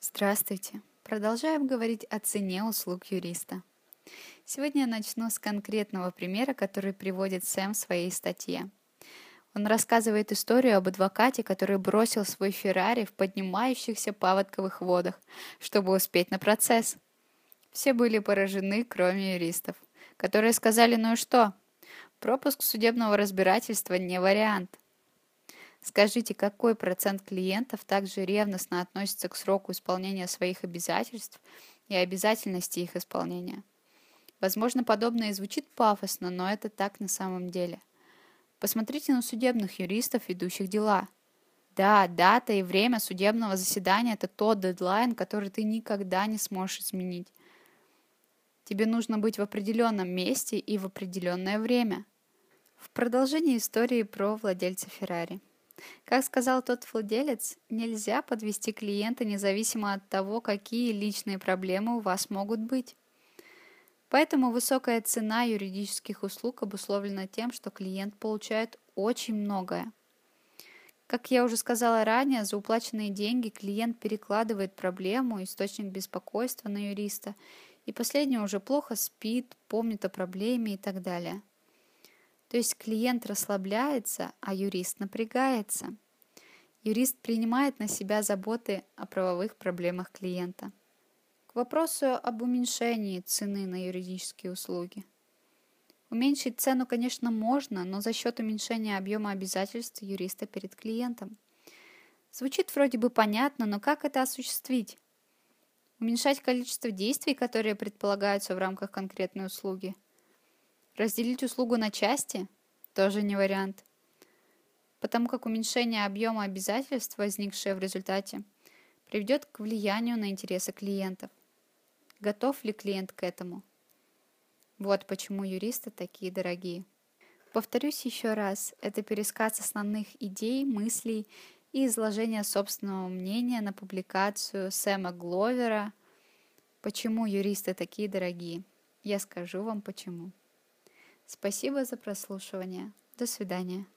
Здравствуйте! Продолжаем говорить о цене услуг юриста. Сегодня я начну с конкретного примера, который приводит Сэм в своей статье. Он рассказывает историю об адвокате, который бросил свой Феррари в поднимающихся паводковых водах, чтобы успеть на процесс. Все были поражены, кроме юристов, которые сказали, ну и что, пропуск судебного разбирательства не вариант – Скажите, какой процент клиентов также ревностно относится к сроку исполнения своих обязательств и обязательности их исполнения? Возможно, подобное звучит пафосно, но это так на самом деле. Посмотрите на судебных юристов, ведущих дела. Да, дата и время судебного заседания – это тот дедлайн, который ты никогда не сможешь изменить. Тебе нужно быть в определенном месте и в определенное время. В продолжении истории про владельца Феррари – как сказал тот владелец, нельзя подвести клиента независимо от того, какие личные проблемы у вас могут быть. Поэтому высокая цена юридических услуг обусловлена тем, что клиент получает очень многое. Как я уже сказала ранее, за уплаченные деньги клиент перекладывает проблему, источник беспокойства на юриста, и последний уже плохо спит, помнит о проблеме и так далее. То есть клиент расслабляется, а юрист напрягается. Юрист принимает на себя заботы о правовых проблемах клиента. К вопросу об уменьшении цены на юридические услуги. Уменьшить цену, конечно, можно, но за счет уменьшения объема обязательств юриста перед клиентом. Звучит вроде бы понятно, но как это осуществить? Уменьшать количество действий, которые предполагаются в рамках конкретной услуги – Разделить услугу на части – тоже не вариант, потому как уменьшение объема обязательств, возникшее в результате, приведет к влиянию на интересы клиентов. Готов ли клиент к этому? Вот почему юристы такие дорогие. Повторюсь еще раз, это пересказ основных идей, мыслей и изложение собственного мнения на публикацию Сэма Гловера «Почему юристы такие дорогие?» Я скажу вам почему. Спасибо за прослушивание. До свидания.